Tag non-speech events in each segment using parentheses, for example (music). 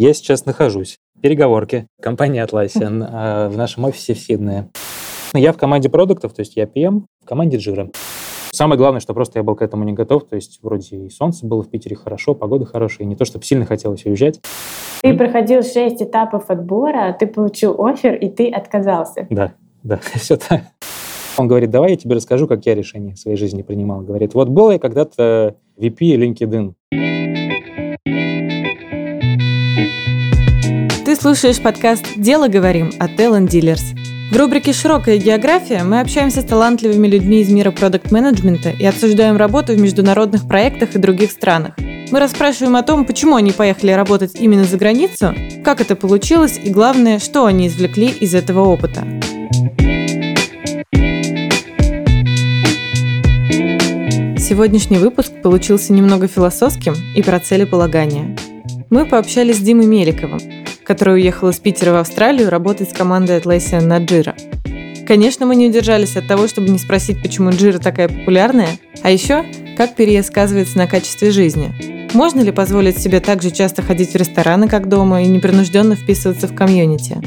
Я сейчас нахожусь. Переговорки. Компания Atlassian (laughs) а, в нашем офисе в Сиднее. Я в команде продуктов, то есть я PM, в команде Jira. Самое главное, что просто я был к этому не готов, то есть вроде и солнце было в Питере хорошо, погода хорошая, и не то, чтобы сильно хотелось уезжать. Ты проходил шесть этапов отбора, ты получил офер, и ты отказался. Да, да, (laughs) все так. Он говорит, давай я тебе расскажу, как я решение в своей жизни принимал. Говорит, вот был я когда-то VP LinkedIn. Слушаешь подкаст «Дело говорим» от Talent Dealers. В рубрике «Широкая география» мы общаемся с талантливыми людьми из мира продукт-менеджмента и обсуждаем работу в международных проектах и других странах. Мы расспрашиваем о том, почему они поехали работать именно за границу, как это получилось и, главное, что они извлекли из этого опыта. Сегодняшний выпуск получился немного философским и про целеполагание. Мы пообщались с Димой Меликовым, который уехал из Питера в Австралию работать с командой Atlassian на Jira. Конечно, мы не удержались от того, чтобы не спросить, почему Jira такая популярная, а еще, как переезд сказывается на качестве жизни. Можно ли позволить себе так же часто ходить в рестораны, как дома, и непринужденно вписываться в комьюнити?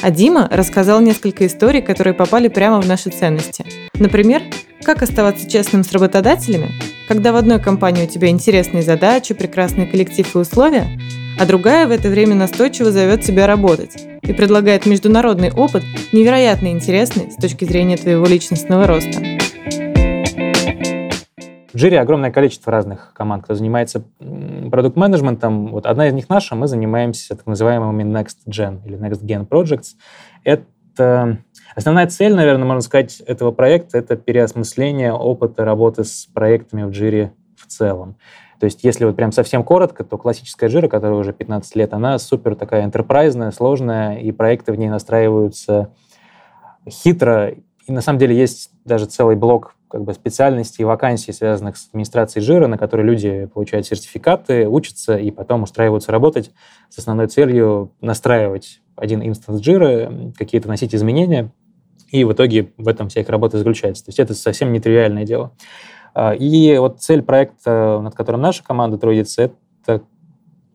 А Дима рассказал несколько историй, которые попали прямо в наши ценности. Например, как оставаться честным с работодателями, когда в одной компании у тебя интересные задачи, прекрасный коллектив и условия, а другая в это время настойчиво зовет тебя работать и предлагает международный опыт, невероятно интересный с точки зрения твоего личностного роста. В Jira огромное количество разных команд, кто занимается продукт-менеджментом. Вот одна из них наша, мы занимаемся так называемыми Next Gen или Next Gen Projects. Это Основная цель, наверное, можно сказать, этого проекта — это переосмысление опыта работы с проектами в Джире в целом. То есть, если вот прям совсем коротко, то классическая жира, которая уже 15 лет, она супер такая энтерпрайзная, сложная, и проекты в ней настраиваются хитро. И на самом деле есть даже целый блок как бы специальностей и вакансий, связанных с администрацией жира, на которые люди получают сертификаты, учатся и потом устраиваются работать с основной целью настраивать один инстанс жира, какие-то вносить изменения, и в итоге в этом вся их работа заключается. То есть это совсем нетривиальное дело. А, и вот цель проекта, над которым наша команда трудится, это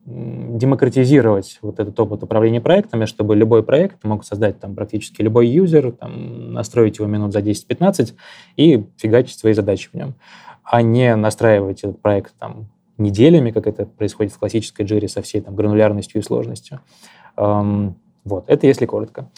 демократизировать вот этот опыт управления проектами, чтобы любой проект мог создать там практически любой юзер, там, настроить его минут за 10-15 и фигачить свои задачи в нем, а не настраивать этот проект там неделями, как это происходит в классической джире со всей там гранулярностью и сложностью. Вот, это если коротко.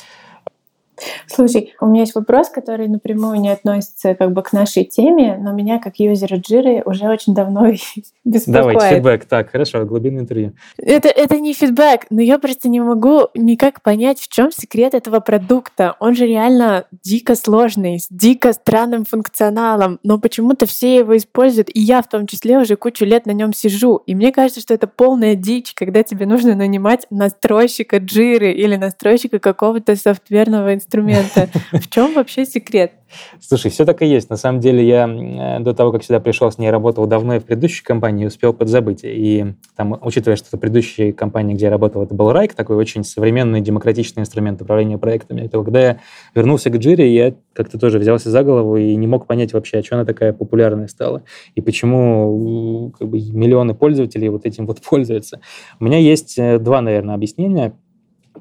Слушай, у меня есть вопрос, который напрямую не относится как бы к нашей теме, но меня как юзера Джиры уже очень давно (laughs) беспокоит. Давайте фидбэк. Так, хорошо, глубинное интервью. Это, это не фидбэк, но я просто не могу никак понять, в чем секрет этого продукта. Он же реально дико сложный, с дико странным функционалом, но почему-то все его используют, и я в том числе уже кучу лет на нем сижу. И мне кажется, что это полная дичь, когда тебе нужно нанимать настройщика Джиры или настройщика какого-то софтверного инструмента инструмента. В чем вообще секрет? Слушай, все так и есть. На самом деле я до того, как сюда пришел, с ней работал давно и в предыдущей компании, успел подзабыть. И там, учитывая, что в предыдущей компании, где я работал, это был Райк, такой очень современный, демократичный инструмент управления проектами, то когда я вернулся к Джире, я как-то тоже взялся за голову и не мог понять вообще, а что она такая популярная стала, и почему как бы, миллионы пользователей вот этим вот (laughs) пользуются. У меня есть э, два, наверное, объяснения.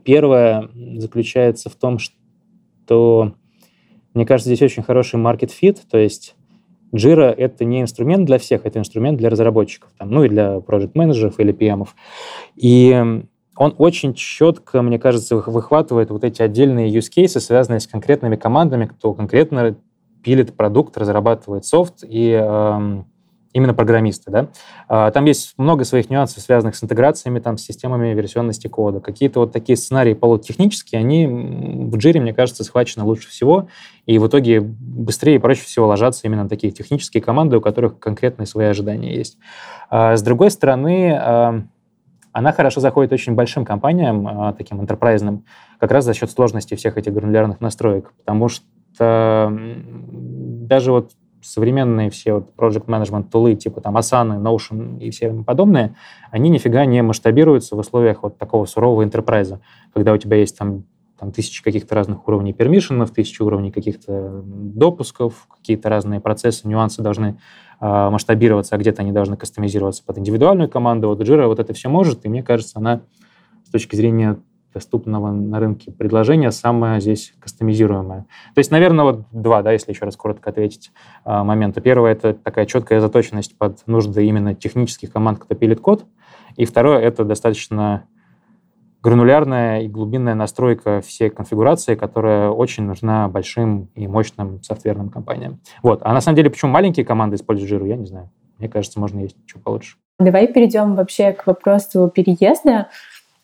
Первое заключается в том, что то, мне кажется, здесь очень хороший market fit, то есть Jira — это не инструмент для всех, это инструмент для разработчиков, там, ну и для проект-менеджеров или PM. И он очень четко, мне кажется, выхватывает вот эти отдельные use cases, связанные с конкретными командами, кто конкретно пилит продукт, разрабатывает софт и эм, именно программисты, да. А, там есть много своих нюансов, связанных с интеграциями, там, с системами версионности кода. Какие-то вот такие сценарии полутехнические, они в Jira, мне кажется, схвачены лучше всего, и в итоге быстрее и проще всего ложатся именно на такие технические команды, у которых конкретные свои ожидания есть. А, с другой стороны, а, она хорошо заходит очень большим компаниям, таким enterprise, как раз за счет сложности всех этих гранулярных настроек, потому что даже вот современные все вот project management тулы, типа там Asana, Notion и все подобные, они нифига не масштабируются в условиях вот такого сурового интерпрайза, когда у тебя есть там там тысячи каких-то разных уровней пермишенов, тысячи уровней каких-то допусков, какие-то разные процессы, нюансы должны э, масштабироваться, а где-то они должны кастомизироваться под индивидуальную команду. Вот Jira вот это все может, и мне кажется, она с точки зрения доступного на рынке предложения самое здесь кастомизируемое. То есть, наверное, вот два, да, если еще раз коротко ответить, а, момента. Первое — это такая четкая заточенность под нужды именно технических команд, кто пилит код. И второе — это достаточно гранулярная и глубинная настройка всей конфигурации, которая очень нужна большим и мощным софтверным компаниям. Вот. А на самом деле, почему маленькие команды используют жиру, я не знаю. Мне кажется, можно есть что получше. Давай перейдем вообще к вопросу переезда.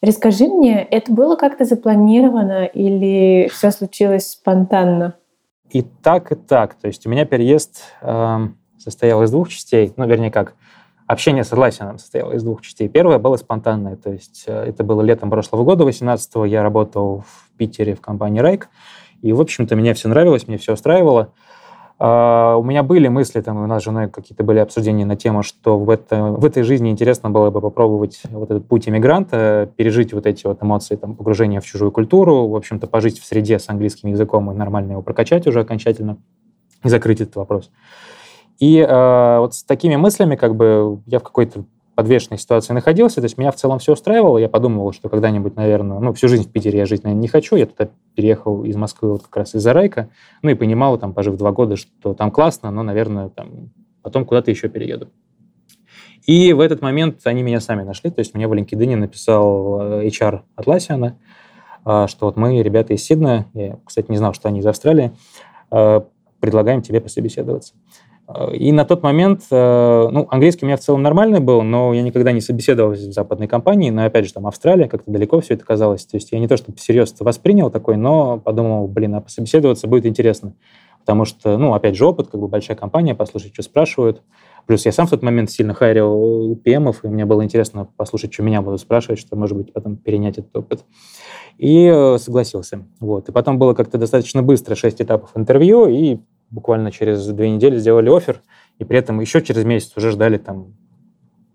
Расскажи мне, это было как-то запланировано или все случилось спонтанно? И так, и так. То есть у меня переезд э, состоял из двух частей. Ну, вернее, как общение с Атласианом состояло из двух частей. Первое было спонтанное. То есть э, это было летом прошлого года, 18-го. Я работал в Питере в компании «Райк». И, в общем-то, мне все нравилось, мне все устраивало. Uh, у меня были мысли, там, у нас с женой какие-то были обсуждения на тему, что в, это, в этой жизни интересно было бы попробовать вот этот путь иммигранта, пережить вот эти вот эмоции, там, погружения в чужую культуру, в общем-то, пожить в среде с английским языком и нормально его прокачать уже окончательно и закрыть этот вопрос. И uh, вот с такими мыслями, как бы, я в какой-то подвешенной ситуации находился, то есть меня в целом все устраивало, я подумывал, что когда-нибудь, наверное, ну, всю жизнь в Питере я жить, наверное, не хочу, я туда переехал из Москвы вот как раз из-за Райка, ну, и понимал, там, пожив два года, что там классно, но, наверное, там, потом куда-то еще перееду. И в этот момент они меня сами нашли, то есть мне в LinkedIn написал э, HR Atlassian, э, что вот мы, ребята из Сиднея, я, кстати, не знал, что они из Австралии, э, предлагаем тебе пособеседоваться. И на тот момент, э, ну, английский у меня в целом нормальный был, но я никогда не собеседовался в западной компании, но опять же, там Австралия, как-то далеко все это казалось. То есть я не то, чтобы всерьез воспринял такой, но подумал, блин, а пособеседоваться будет интересно. Потому что, ну, опять же, опыт, как бы большая компания, послушать, что спрашивают. Плюс я сам в тот момент сильно хайрил PM, и мне было интересно послушать, что меня будут спрашивать, что, может быть, потом перенять этот опыт. И э, согласился. Вот. И потом было как-то достаточно быстро шесть этапов интервью, и буквально через две недели сделали офер, и при этом еще через месяц уже ждали там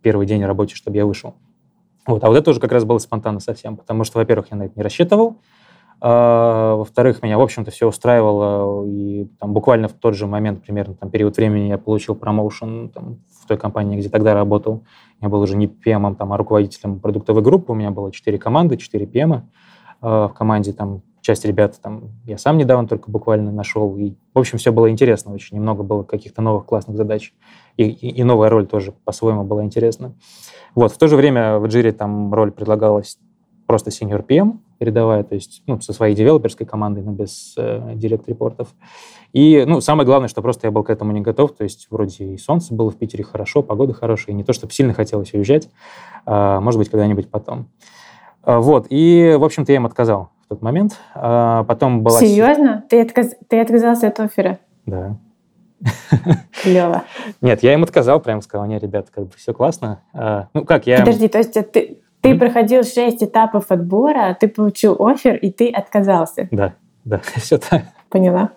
первый день рабочий, чтобы я вышел. Вот. А вот это уже как раз было спонтанно совсем, потому что, во-первых, я на это не рассчитывал, а, во-вторых, меня, в общем-то, все устраивало, и там буквально в тот же момент, примерно там период времени, я получил промоушен там, в той компании, где тогда работал. Я был уже не PM, там, а руководителем продуктовой группы, у меня было четыре команды, четыре PM а, в команде, там часть ребят там я сам недавно только буквально нашел. И, в общем, все было интересно очень. Немного было каких-то новых классных задач. И, и, и новая роль тоже по-своему была интересна. Вот. В то же время в Джире там роль предлагалась просто senior PM передавая, то есть ну, со своей девелоперской командой, но без э, директ-репортов. И ну, самое главное, что просто я был к этому не готов. То есть вроде и солнце было в Питере хорошо, погода хорошая. И не то, чтобы сильно хотелось уезжать. А, может быть, когда-нибудь потом. А, вот. И, в общем-то, я им отказал тот момент. А потом была... Серьезно? Ты, отказ... ты отказался от оффера? Да. Клево. Нет, я им отказал, прям сказал, не, ребят, как бы все классно. А, ну, как я... Подожди, то есть ты, ты mm-hmm. проходил шесть этапов отбора, ты получил офер, и ты отказался? Да, да, (laughs) все так. Поняла.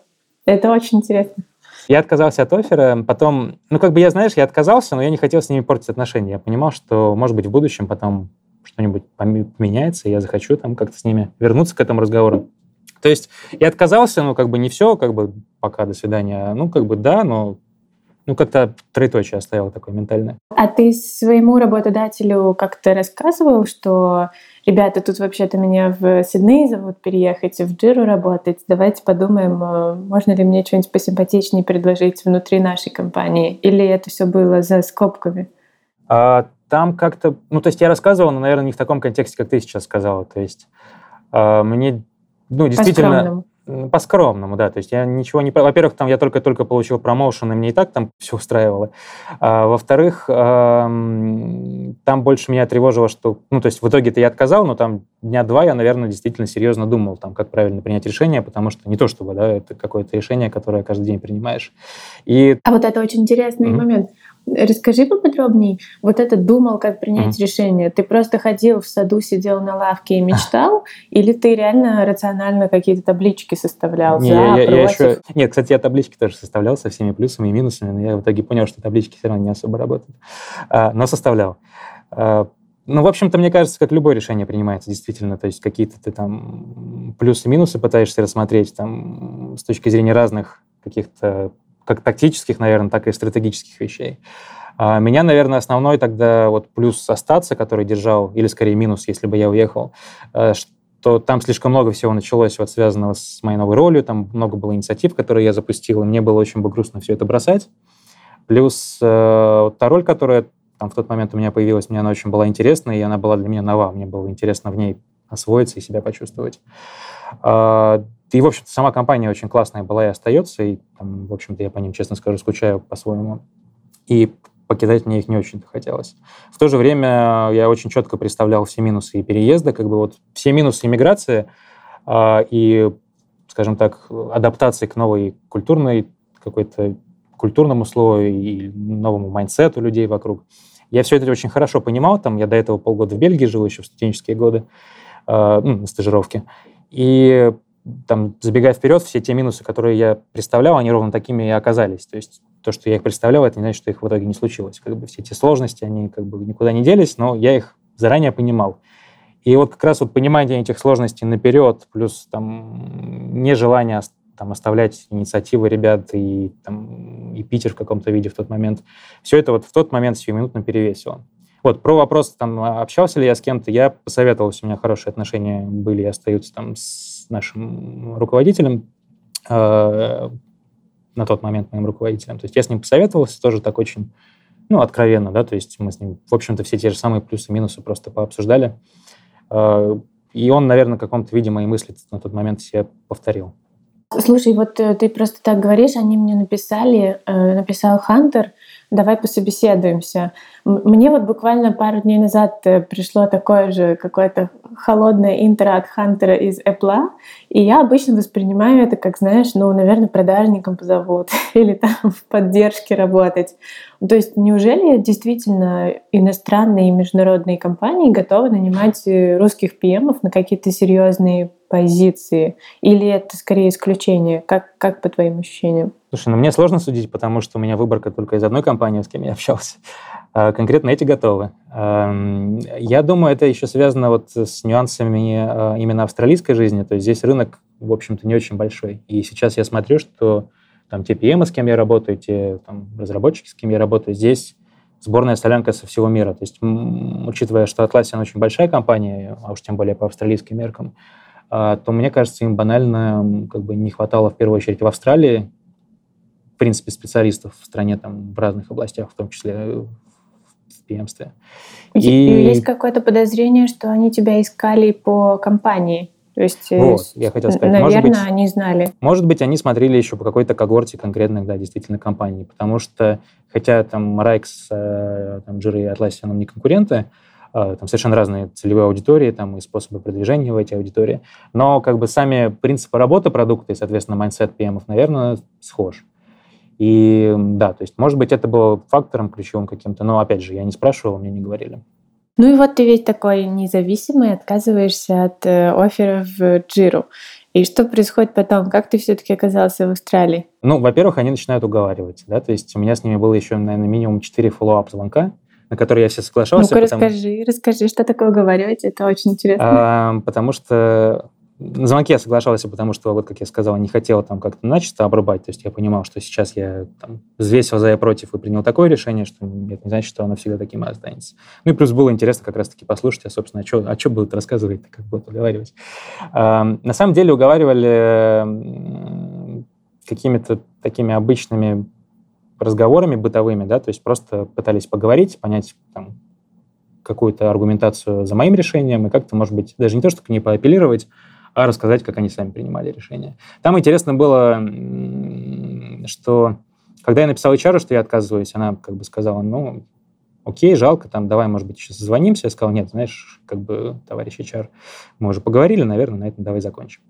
Это очень интересно. Я отказался от оффера, потом, ну, как бы я, знаешь, я отказался, но я не хотел с ними портить отношения. Я понимал, что, может быть, в будущем потом что-нибудь поменяется, и я захочу там как-то с ними вернуться к этому разговору. То есть я отказался, ну, как бы не все, как бы пока, до свидания. Ну, как бы да, но ну, как-то троеточие оставил такое ментальное. А ты своему работодателю как-то рассказывал, что ребята, тут вообще-то меня в Сидней зовут переехать, в Джиру работать, давайте подумаем, э, можно ли мне что-нибудь посимпатичнее предложить внутри нашей компании? Или это все было за скобками? А, там как-то, ну, то есть я рассказывал, но, наверное, не в таком контексте, как ты сейчас сказала. То есть э, мне, ну, действительно... По-скромному. да. То есть я ничего не... Во-первых, там я только-только получил промоушен, и мне и так там (laughs) все устраивало. А, во-вторых, э, там больше меня тревожило, что... Ну, то есть в итоге-то я отказал, но там дня два я, наверное, действительно серьезно думал, там, как правильно принять решение, потому что не то чтобы, да, это какое-то решение, которое каждый день принимаешь. И... А вот это очень интересный mm-hmm. момент. Расскажи поподробнее. Вот это думал, как принять mm-hmm. решение. Ты просто ходил в саду, сидел на лавке и мечтал, или ты реально рационально какие-то таблички составлял? Не, за, я, я, я еще... Нет, кстати, я таблички тоже составлял со всеми плюсами и минусами, но я в итоге понял, что таблички все равно не особо работают. А, но составлял. А, ну, в общем-то, мне кажется, как любое решение принимается, действительно. То есть какие-то ты там плюсы-минусы пытаешься рассмотреть там с точки зрения разных каких-то как тактических, наверное, так и стратегических вещей. А меня, наверное, основной тогда вот плюс остаться, который держал, или скорее минус, если бы я уехал, э, что там слишком много всего началось вот связанного с моей новой ролью, там много было инициатив, которые я запустил, и мне было очень бы грустно все это бросать. Плюс э, та роль, которая там в тот момент у меня появилась, мне она очень была интересна, и она была для меня нова. Мне было интересно в ней освоиться и себя почувствовать. Э, и, в общем-то, сама компания очень классная была и остается, и, там, в общем-то, я по ним, честно скажу, скучаю по-своему. И покидать мне их не очень-то хотелось. В то же время я очень четко представлял все минусы и переезда, как бы вот все минусы иммиграции э, и, скажем так, адаптации к новой культурной какой-то культурному слою и новому mindset у людей вокруг. Я все это очень хорошо понимал, там я до этого полгода в Бельгии жил еще в студенческие годы, э, ну, на стажировке. И там, забегая вперед, все те минусы, которые я представлял, они ровно такими и оказались. То есть то, что я их представлял, это не значит, что их в итоге не случилось. Как бы все эти сложности, они как бы никуда не делись, но я их заранее понимал. И вот как раз вот понимание этих сложностей наперед, плюс там нежелание там, оставлять инициативы ребят и, там, и Питер в каком-то виде в тот момент, все это вот в тот момент сиюминутно перевесило. Вот, про вопрос, там, общался ли я с кем-то, я посоветовался, у меня хорошие отношения были и остаются там с нашим руководителем, э, на тот момент моим руководителем. То есть я с ним посоветовался тоже так очень, ну, откровенно, да, то есть мы с ним, в общем-то, все те же самые плюсы и минусы просто пообсуждали. Э, и он, наверное, в каком-то виде мои мысли на тот момент себе повторил. Слушай, вот э, ты просто так говоришь, они мне написали, э, написал Хантер, давай пособеседуемся. Мне вот буквально пару дней назад э, пришло такое же какое-то холодное интро от Хантера из Apple, и я обычно воспринимаю это как, знаешь, ну, наверное, продажником позовут (laughs) или там в поддержке работать. То есть неужели действительно иностранные и международные компании готовы нанимать русских ПМов на какие-то серьезные позиции? Или это скорее исключение? Как, как по твоим ощущениям? Слушай, ну мне сложно судить, потому что у меня выборка только из одной компании, с кем я общался. А, конкретно эти готовы. Я думаю, это еще связано вот с нюансами а, именно австралийской жизни. То есть здесь рынок, в общем-то, не очень большой. И сейчас я смотрю, что там те PM, с кем я работаю, те там, разработчики, с кем я работаю, здесь сборная солянка со всего мира. То есть, учитывая, что Atlassian очень большая компания, а уж тем более по австралийским меркам, то, мне кажется, им банально как бы не хватало в первую очередь в Австралии, в принципе, специалистов в стране там в разных областях, в том числе в PM-стве. И... Есть какое-то подозрение, что они тебя искали по компании? То есть, э, вот, я хотел сказать, наверное, может быть, они знали. Может быть, они смотрели еще по какой-то когорте конкретных, да, действительно, компаний, потому что, хотя там Райкс, э, там, Jira и Atlassian не конкуренты, а, там совершенно разные целевые аудитории там, и способы продвижения в эти аудитории. Но как бы сами принципы работы продукта и, соответственно, mindset PM, наверное, схож. И да, то есть, может быть, это было фактором ключевым каким-то, но, опять же, я не спрашивал, мне не говорили. Ну и вот ты ведь такой независимый, отказываешься от э, оффера в Джиру. И что происходит потом? Как ты все-таки оказался в Австралии? Ну, во-первых, они начинают уговаривать, да, то есть у меня с ними было еще, наверное, минимум 4 follow-up звонка, на которые я все соглашался. Ну-ка, потому... расскажи, расскажи, что такое уговаривать, это очень интересно. А, потому что на звонки я соглашался, потому что, вот как я сказал, не хотел там как-то начисто обрубать. То есть я понимал, что сейчас я там, взвесил за и против и принял такое решение, что это не значит, что оно всегда таким и останется. Ну и плюс было интересно как раз-таки послушать, а, собственно, а что, а что будут рассказывать, как будут уговаривать. А, на самом деле уговаривали какими-то такими обычными разговорами бытовыми, да, то есть просто пытались поговорить, понять там, какую-то аргументацию за моим решением и как-то, может быть, даже не то, что к ней поапеллировать, а рассказать, как они сами принимали решения. Там интересно было, что когда я написал HR, что я отказываюсь, она как бы сказала, ну, окей, жалко, там, давай, может быть, еще созвонимся. Я сказал, нет, знаешь, как бы, товарищ HR, мы уже поговорили, наверное, на этом давай закончим.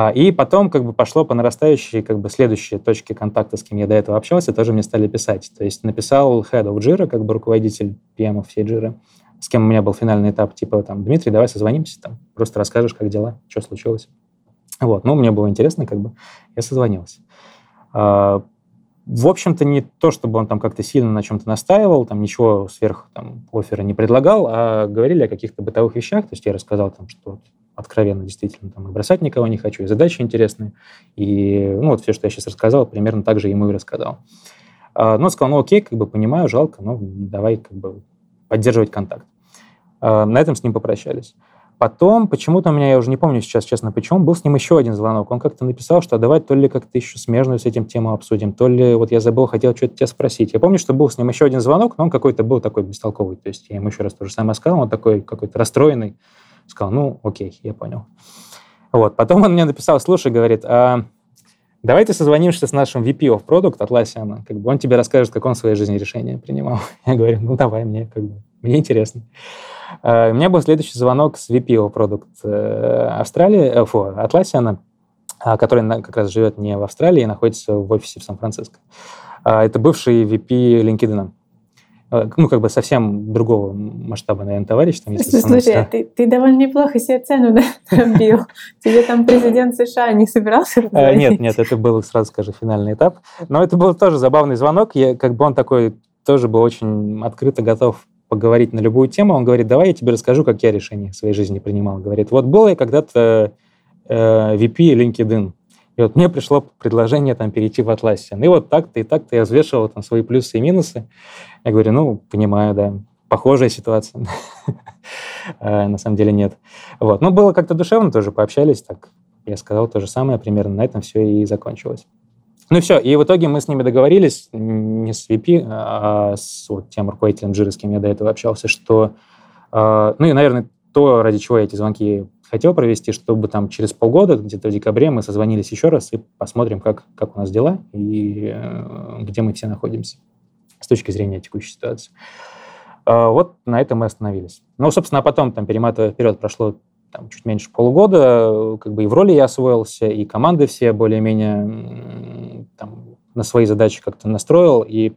А, и потом как бы пошло по нарастающей как бы следующие точки контакта, с кем я до этого общался, тоже мне стали писать. То есть написал Head of Jira, как бы руководитель PM всей Jira, с кем у меня был финальный этап, типа там, Дмитрий, давай созвонимся, там, просто расскажешь, как дела, что случилось. Вот, ну, мне было интересно, как бы, я созвонился. А, в общем-то, не то, чтобы он там как-то сильно на чем-то настаивал, там ничего сверх там, оффера не предлагал, а говорили о каких-то бытовых вещах. То есть я рассказал, там, что откровенно действительно там бросать никого не хочу, и задачи интересные. И ну, вот все, что я сейчас рассказал, примерно так же ему и рассказал. А, но сказал, ну окей, как бы понимаю, жалко, ну давай как бы поддерживать контакт. А, на этом с ним попрощались. Потом, почему-то у меня, я уже не помню сейчас, честно, почему, был с ним еще один звонок. Он как-то написал, что давай то ли как-то еще смежную с этим тему обсудим, то ли вот я забыл, хотел что-то тебя спросить. Я помню, что был с ним еще один звонок, но он какой-то был такой бестолковый. То есть я ему еще раз то же самое сказал, он такой какой-то расстроенный. Сказал, ну, окей, я понял. Вот. Потом он мне написал, слушай, говорит, а давай ты созвонимся с нашим VP of Product Atlassian, как бы он тебе расскажет, как он в своей жизни решения принимал. (laughs) Я говорю, ну, давай, мне как бы, мне интересно. Uh, у меня был следующий звонок с VP of Product uh, Австралии, uh, фу, Atlassian, который как раз живет не в Австралии, а находится в офисе в Сан-Франциско. Это бывший VP LinkedIn. Э, ну, как бы совсем другого масштаба, наверное, товарищ. Там, если Слушай, а ты, ты довольно неплохо себе цену набил. (laughs) Тебе там президент США не собирался э, Нет, нет, это был, сразу скажу, финальный этап. Но это был тоже забавный звонок. Я, как бы он такой тоже был очень открыто готов поговорить на любую тему. Он говорит, давай я тебе расскажу, как я решения в своей жизни принимал. Говорит, вот был я когда-то э, VP LinkedIn. И вот мне пришло предложение там перейти в Atlassian. И вот так-то и так-то я взвешивал там свои плюсы и минусы. Я говорю, ну, понимаю, да, похожая ситуация. А, (laughs) на самом деле нет. Вот. Но было как-то душевно тоже, пообщались так. Я сказал то же самое, примерно на этом все и закончилось. Ну все. И в итоге мы с ними договорились, не с VP, а с вот тем руководителем Jira, с кем я до этого общался, что... А, ну и, наверное, то, ради чего я эти звонки хотел провести, чтобы там через полгода, где-то в декабре, мы созвонились еще раз и посмотрим, как, как у нас дела и э, где мы все находимся с точки зрения текущей ситуации. Э, вот на этом мы остановились. Ну, собственно, а потом, там, перематывая вперед, прошло там, чуть меньше полугода, как бы и в роли я освоился, и команды все более-менее там, на свои задачи как-то настроил, и э,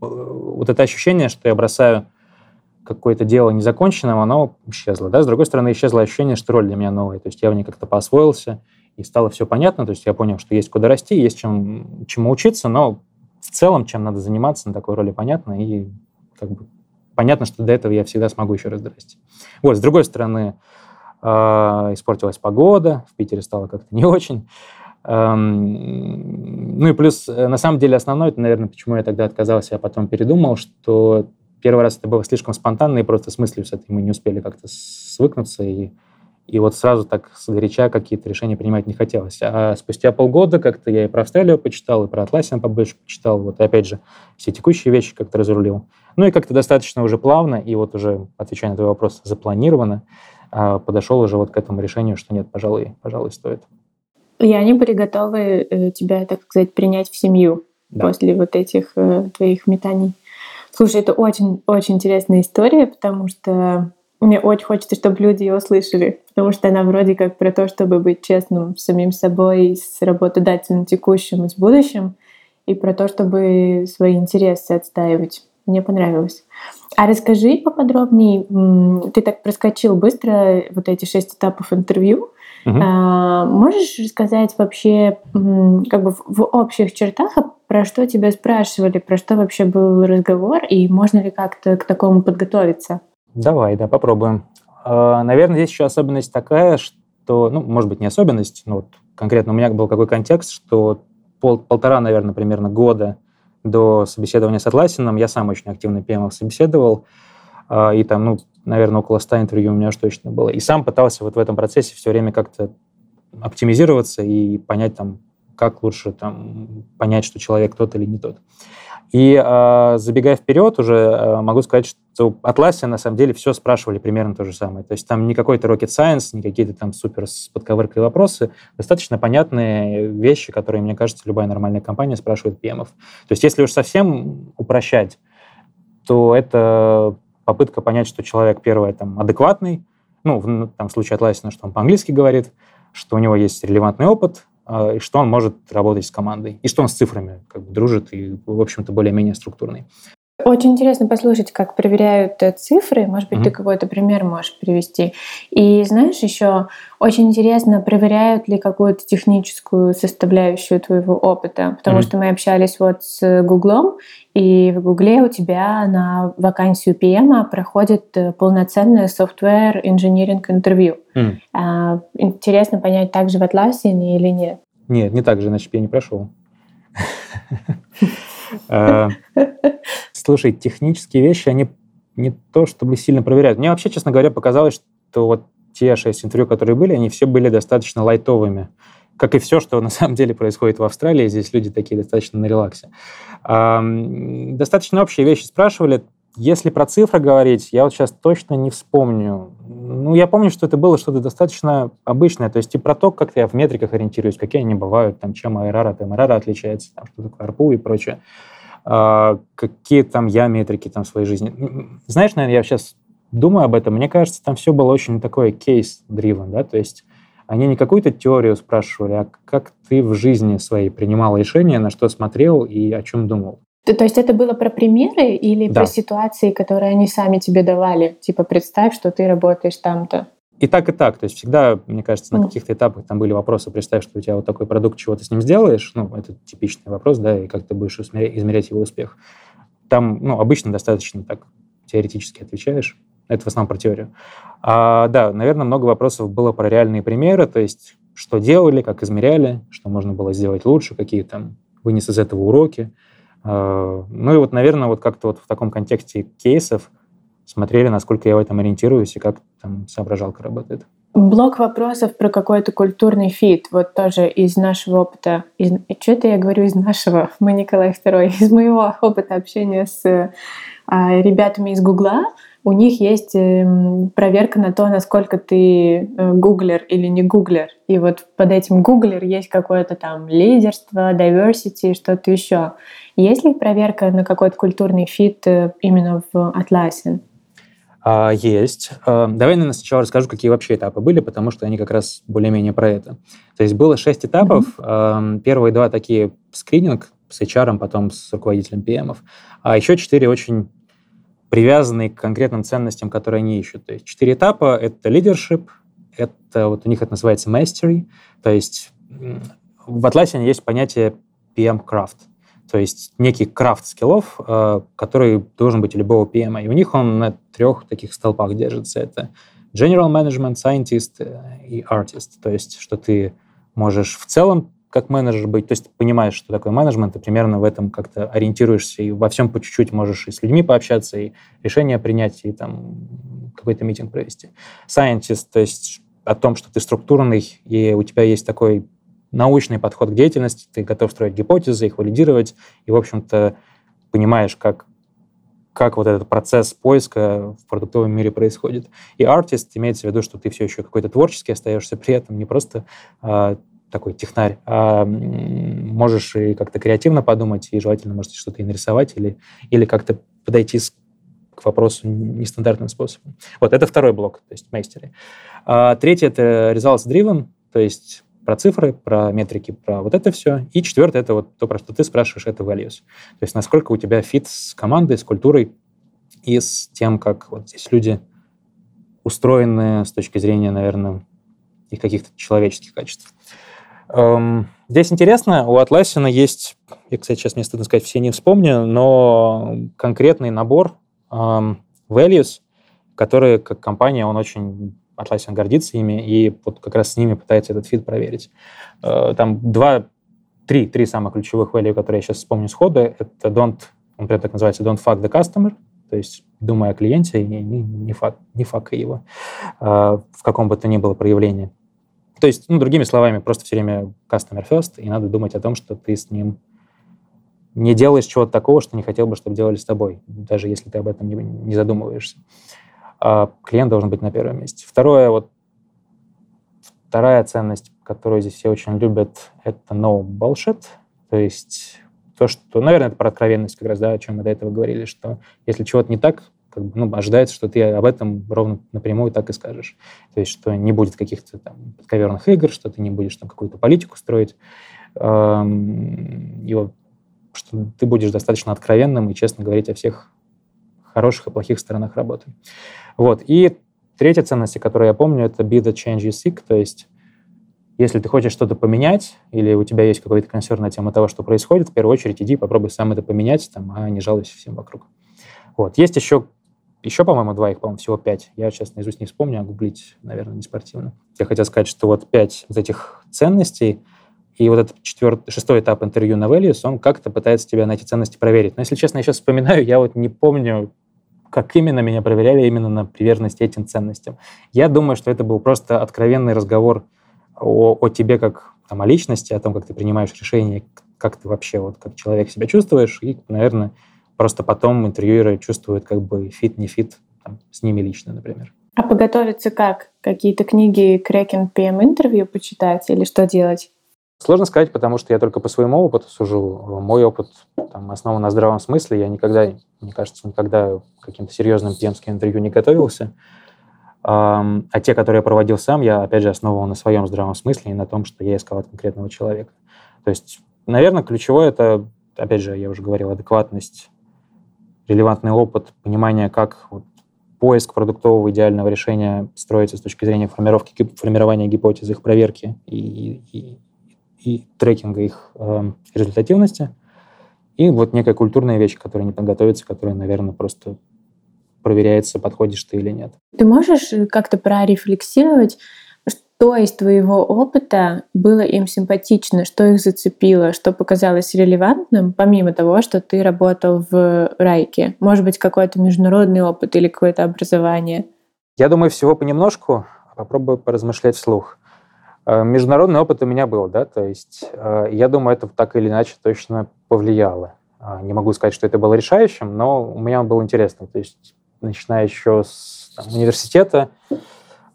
вот это ощущение, что я бросаю какое-то дело незаконченным, оно исчезло. Да? С другой стороны, исчезло ощущение, что роль для меня новая. То есть я в ней как-то поосвоился, и стало все понятно. То есть я понял, что есть куда расти, есть чем, чему учиться, но в целом, чем надо заниматься на такой роли, понятно. И как бы понятно, что до этого я всегда смогу еще раз дорасти. Вот, с другой стороны, э, испортилась погода, в Питере стало как-то не (laughs) очень. Эм, ну и плюс, э, на самом деле, основное, это, наверное, почему я тогда отказался, я потом передумал, что Первый раз это было слишком спонтанно, и просто с мыслью с этой мы не успели как-то свыкнуться, и, и вот сразу так с горяча какие-то решения принимать не хотелось. А спустя полгода как-то я и про Австралию почитал, и про Атласиан побольше почитал, вот и опять же все текущие вещи как-то разрулил. Ну и как-то достаточно уже плавно, и вот уже, отвечая на твой вопрос, запланировано, а, подошел уже вот к этому решению, что нет, пожалуй, пожалуй, стоит. И они были готовы э, тебя, так сказать, принять в семью да. после вот этих э, твоих метаний. Слушай, это очень-очень интересная история, потому что мне очень хочется, чтобы люди ее услышали, потому что она вроде как про то, чтобы быть честным с самим собой, с работодателем текущим и с будущим, и про то, чтобы свои интересы отстаивать. Мне понравилось. А расскажи поподробнее, ты так проскочил быстро вот эти шесть этапов интервью. Угу. А, можешь рассказать вообще как бы в общих чертах, а про что тебя спрашивали, про что вообще был разговор, и можно ли как-то к такому подготовиться? Давай, да, попробуем. А, наверное, здесь еще особенность такая, что, ну, может быть, не особенность, но вот конкретно у меня был какой контекст, что пол, полтора, наверное, примерно года до собеседования с Атласином я сам очень активно PM собеседовал, а, и там, ну, наверное, около 100 интервью у меня уж точно было. И сам пытался вот в этом процессе все время как-то оптимизироваться и понять там, как лучше там понять, что человек тот или не тот. И э, забегая вперед, уже э, могу сказать, что Atlassian на самом деле все спрашивали примерно то же самое. То есть там не какой-то rocket science, не какие-то там супер с подковыркой вопросы, достаточно понятные вещи, которые, мне кажется, любая нормальная компания спрашивает PM-ов. То есть если уж совсем упрощать, то это попытка понять, что человек, первое, там, адекватный, ну, в, там, в случае Atlassian, что он по-английски говорит, что у него есть релевантный опыт, и что он может работать с командой, и что он с цифрами как бы дружит и, в общем-то, более-менее структурный. Очень интересно послушать, как проверяют э, цифры. Может быть, mm-hmm. ты какой-то пример можешь привести. И знаешь, еще очень интересно, проверяют ли какую-то техническую составляющую твоего опыта. Потому mm-hmm. что мы общались вот с Гуглом, и в Гугле у тебя на вакансию PM проходит э, полноценное software engineering интервью. Mm. Интересно понять, так же в Atlassian или нет? Нет, не так же, иначе бы я не прошел. (laughs) Э, слушай, технические вещи, они не то чтобы сильно проверяют. Мне вообще, честно говоря, показалось, что вот те шесть интервью, которые были, они все были достаточно лайтовыми. Как и все, что на самом деле происходит в Австралии, здесь люди такие достаточно на релаксе. Достаточно общие вещи спрашивали. Если про цифры говорить, я вот сейчас точно не вспомню. Ну, я помню, что это было что-то достаточно обычное, то есть и про то, как я в метриках ориентируюсь, какие они бывают, там, чем ARR от MRR отличается, там, что такое ARPU и прочее. А, какие там я метрики там в своей жизни. Знаешь, наверное, я сейчас думаю об этом, мне кажется, там все было очень такое кейс-дривен, да, то есть они не какую-то теорию спрашивали, а как ты в жизни своей принимал решения, на что смотрел и о чем думал. То есть это было про примеры или да. про ситуации, которые они сами тебе давали? Типа представь, что ты работаешь там-то. И так, и так. То есть всегда, мне кажется, на mm. каких-то этапах там были вопросы, представь, что у тебя вот такой продукт, чего ты с ним сделаешь. Ну, это типичный вопрос, да, и как ты будешь измерять его успех. Там, ну, обычно достаточно так теоретически отвечаешь. Это в основном про теорию. А, да, наверное, много вопросов было про реальные примеры, то есть что делали, как измеряли, что можно было сделать лучше, какие там вынес из этого уроки. Ну и вот, наверное, вот как-то вот в таком контексте кейсов смотрели, насколько я в этом ориентируюсь и как там соображалка работает. Блок вопросов про какой-то культурный fit. Вот тоже из нашего опыта. Из, что-то я говорю из нашего. Мы Николай II. Из моего опыта общения с а, ребятами из Гугла у них есть эм, проверка на то, насколько ты э, Googler или не Googler. И вот под этим Googler есть какое-то там лидерство, diversity, что-то еще. Есть ли проверка на какой-то культурный fit э, именно в Atlassian? А, есть. А, давай, наверное, сначала расскажу, какие вообще этапы были, потому что они как раз более-менее про это. То есть было шесть этапов. Mm-hmm. Первые два такие скрининг с HR, потом с руководителем PM. А еще четыре очень привязанные к конкретным ценностям, которые они ищут. То есть четыре этапа — это leadership, это вот у них это называется mastery, то есть в Атласе есть понятие PM craft, то есть некий крафт скиллов, э, который должен быть у любого PM. И у них он на трех таких столпах держится. Это general management, scientist э, и artist. То есть, что ты можешь в целом как менеджер быть, то есть понимаешь, что такое менеджмент, и примерно в этом как-то ориентируешься, и во всем по чуть-чуть можешь и с людьми пообщаться, и решения принять, и там какой-то митинг провести. Scientist, то есть о том, что ты структурный, и у тебя есть такой научный подход к деятельности, ты готов строить гипотезы, их валидировать, и, в общем-то, понимаешь, как как вот этот процесс поиска в продуктовом мире происходит. И артист имеется в виду, что ты все еще какой-то творческий остаешься при этом, не просто а, такой технарь, а можешь и как-то креативно подумать, и желательно, может, что-то и нарисовать, или, или как-то подойти с, к вопросу нестандартным способом. Вот, это второй блок, то есть мейстеры. А, третий — это results driven, то есть про цифры, про метрики, про вот это все. И четвертое — это вот то, про что ты спрашиваешь, это values. То есть насколько у тебя fit с командой, с культурой и с тем, как вот здесь люди устроены с точки зрения, наверное, их каких-то человеческих качеств. Эм, здесь интересно, у Atlassian есть, я, кстати, сейчас мне стыдно сказать, все не вспомню, но конкретный набор эм, values, которые, как компания, он очень Atlassian гордится ими, и вот как раз с ними пытается этот фид проверить. Э, там два, три, три самых ключевых value, которые я сейчас вспомню сходу, это don't, он прям так называется, don't fuck the customer, то есть думая о клиенте, не, не, не, фак, не факай его э, в каком бы то ни было проявлении. То есть, ну, другими словами, просто все время customer first, и надо думать о том, что ты с ним не делаешь чего-то такого, что не хотел бы, чтобы делали с тобой, даже если ты об этом не, не задумываешься. А клиент должен быть на первом месте. Второе, вот вторая ценность, которую здесь все очень любят, это no bullshit, то есть то, что, наверное, это про откровенность как раз, да, о чем мы до этого говорили, что если чего-то не так, как бы, ну, ожидается, что ты об этом ровно напрямую так и скажешь. То есть, что не будет каких-то там подковерных игр, что ты не будешь там какую-то политику строить, и вот, что ты будешь достаточно откровенным и честно говорить о всех хороших и плохих сторонах работы. Вот. И третья ценность, которую я помню, это be the change you seek, то есть если ты хочешь что-то поменять, или у тебя есть какой-то консерн на тему того, что происходит, в первую очередь иди попробуй сам это поменять, там, а не жалуйся всем вокруг. Вот. Есть еще еще, по-моему, два, их, по-моему, всего пять. Я сейчас наизусть не вспомню, а гуглить, наверное, не спортивно. Я хотел сказать, что вот пять вот этих ценностей, И вот этот четвертый, шестой этап интервью на Values, он как-то пытается тебя на эти ценности проверить. Но если честно, я сейчас вспоминаю, я вот не помню, как именно меня проверяли именно на приверженность этим ценностям. Я думаю, что это был просто откровенный разговор о, о тебе как там, о личности, о том, как ты принимаешь решения, как ты вообще вот как человек себя чувствуешь, и, наверное, просто потом интервьюеры чувствуют как бы fit, не fit там, с ними лично, например. А подготовиться как? Какие-то книги Cracking PM Interview почитать или что делать? Сложно сказать, потому что я только по своему опыту сужу. Мой опыт там, основан на здравом смысле. Я никогда, мне кажется, никогда каким-то серьезным пьемским интервью не готовился. А те, которые я проводил сам, я, опять же, основывал на своем здравом смысле и на том, что я искал от конкретного человека. То есть, наверное, ключевое это, опять же, я уже говорил, адекватность, релевантный опыт, понимание, как вот поиск продуктового идеального решения строится с точки зрения формировки, формирования гипотез, их проверки и, и, и трекинга их э, результативности. И вот некая культурная вещь, которая не подготовится, которая, наверное, просто проверяется, подходишь ты или нет. Ты можешь как-то прорефлексировать, что из твоего опыта было им симпатично, что их зацепило, что показалось релевантным, помимо того, что ты работал в Райке? Может быть, какой-то международный опыт или какое-то образование? Я думаю, всего понемножку. Попробую поразмышлять вслух. Э, международный опыт у меня был, да, то есть э, я думаю, это так или иначе точно повлияло. А, не могу сказать, что это было решающим, но у меня он был интересным. То есть начиная еще с там, университета, а,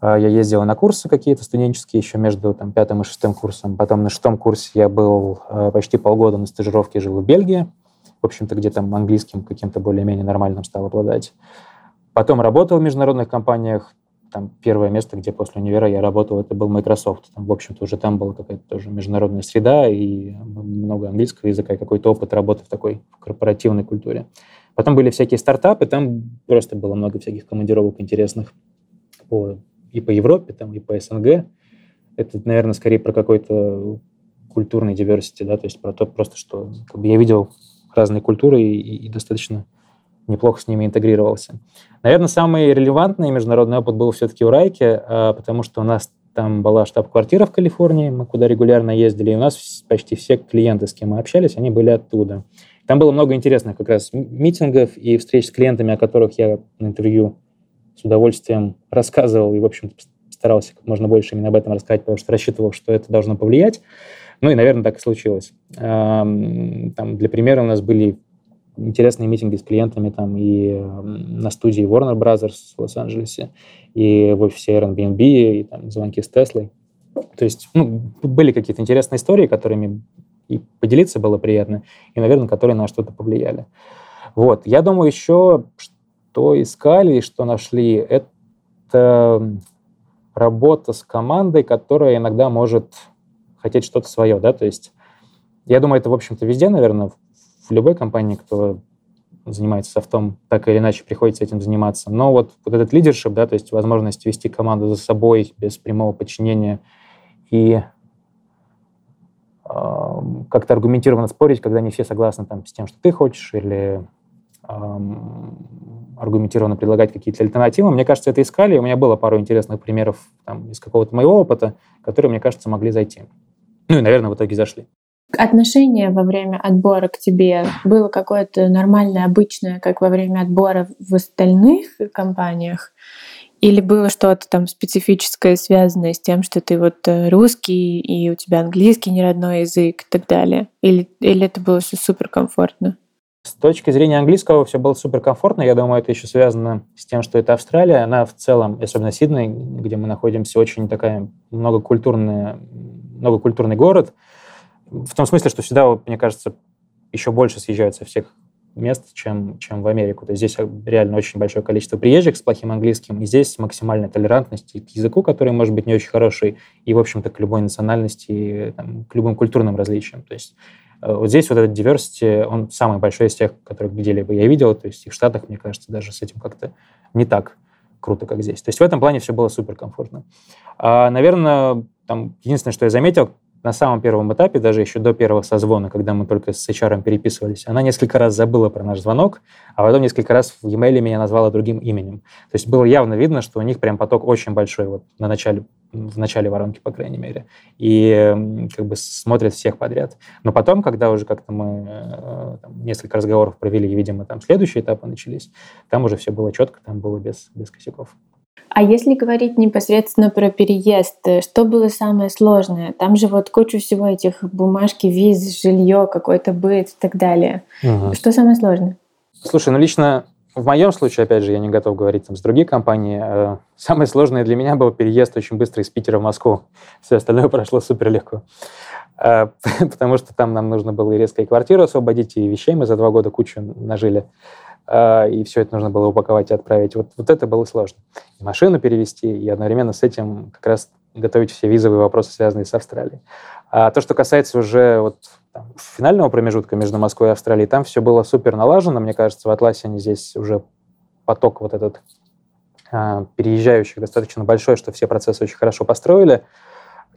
я ездил на курсы какие-то студенческие еще между там, пятым и шестым курсом. Потом на шестом курсе я был а, почти полгода на стажировке, жил в Бельгии. В общем-то, где там английским каким-то более-менее нормальным стал обладать. Потом работал в международных компаниях. Там первое место, где после универа я работал, это был Microsoft. Там, в общем-то, уже там была какая-то тоже международная среда и много английского языка, и какой-то опыт работы в такой корпоративной культуре. Потом были всякие стартапы, там просто было много всяких командировок интересных по, и по Европе, там, и по СНГ. Это, наверное, скорее про какой-то культурный diversity, да, то есть про то просто, что как бы, я видел разные культуры и, и достаточно неплохо с ними интегрировался. Наверное, самый релевантный международный опыт был все-таки в Райке, а, потому что у нас там была штаб-квартира в Калифорнии, мы куда регулярно ездили, и у нас почти все клиенты, с кем мы общались, они были оттуда. Там было много интересных как раз митингов и встреч с клиентами, о которых я на интервью с удовольствием рассказывал и, в общем старался как можно больше именно об этом рассказать, потому что рассчитывал, что это должно повлиять. Ну и, наверное, так и случилось. Там, для примера у нас были интересные митинги с клиентами там и на студии Warner Brothers в Лос-Анджелесе, и в офисе Airbnb, и там звонки с Теслой. То есть ну, были какие-то интересные истории, которыми и поделиться было приятно, и, наверное, которые на что-то повлияли. Вот. Я думаю, еще что искали и что нашли, это работа с командой, которая иногда может хотеть что-то свое, да, то есть я думаю, это, в общем-то, везде, наверное, в любой компании, кто занимается софтом, так или иначе приходится этим заниматься. Но вот, вот этот лидершип, да, то есть возможность вести команду за собой без прямого подчинения и как-то аргументированно спорить, когда не все согласны там, с тем, что ты хочешь, или аргументированно предлагать какие-то альтернативы. Мне кажется, это искали. У меня было пару интересных примеров там, из какого-то моего опыта, которые, мне кажется, могли зайти. Ну и, наверное, в итоге зашли. Отношение во время отбора к тебе было какое-то нормальное, обычное, как во время отбора в остальных компаниях? Или было что-то там специфическое, связанное с тем, что ты вот э, русский, и у тебя английский не родной язык и так далее? Или, или это было все суперкомфортно? С точки зрения английского все было суперкомфортно. Я думаю, это еще связано с тем, что это Австралия. Она в целом, особенно Сидней, где мы находимся, очень такая многокультурная, многокультурный город. В том смысле, что сюда, мне кажется, еще больше съезжаются всех мест, чем, чем в Америку. То есть здесь реально очень большое количество приезжих с плохим английским, и здесь максимальная толерантность к языку, который может быть не очень хороший, и, в общем-то, к любой национальности, там, к любым культурным различиям. То есть вот здесь вот этот diversity, он самый большой из тех, которых где-либо я видел, то есть и в Штатах, мне кажется, даже с этим как-то не так круто, как здесь. То есть в этом плане все было суперкомфортно. А, наверное, там единственное, что я заметил, на самом первом этапе, даже еще до первого созвона, когда мы только с HR переписывались, она несколько раз забыла про наш звонок, а потом несколько раз в e-mail меня назвала другим именем. То есть было явно видно, что у них прям поток очень большой вот на начале, в начале воронки, по крайней мере. И как бы смотрят всех подряд. Но потом, когда уже как-то мы э, там, несколько разговоров провели, и, видимо, там следующие этапы начались, там уже все было четко, там было без, без косяков. А если говорить непосредственно про переезд, э, что было самое сложное? Там же вот кучу всего этих бумажки, виз, жилье, какой-то быт и так далее. Угу. Что самое сложное? Слушай, ну лично в моем случае, опять же, я не готов говорить там, с других компаний. Э, (laughs) самое сложное для меня был переезд очень быстро из Питера в Москву. Все остальное (laughs) прошло супер легко. Э, (laughs) потому что там нам нужно было и резко и квартиру освободить, и вещей мы за два года кучу нажили. А, и все это нужно было упаковать и отправить. Вот, вот это было сложно. И машину перевести, и одновременно с этим как раз готовить все визовые вопросы, связанные с Австралией. А то, что касается уже вот там, финального промежутка между Москвой и Австралией, там все было супер налажено. Мне кажется, в Атласе они здесь уже поток вот этот а, переезжающих достаточно большой, что все процессы очень хорошо построили.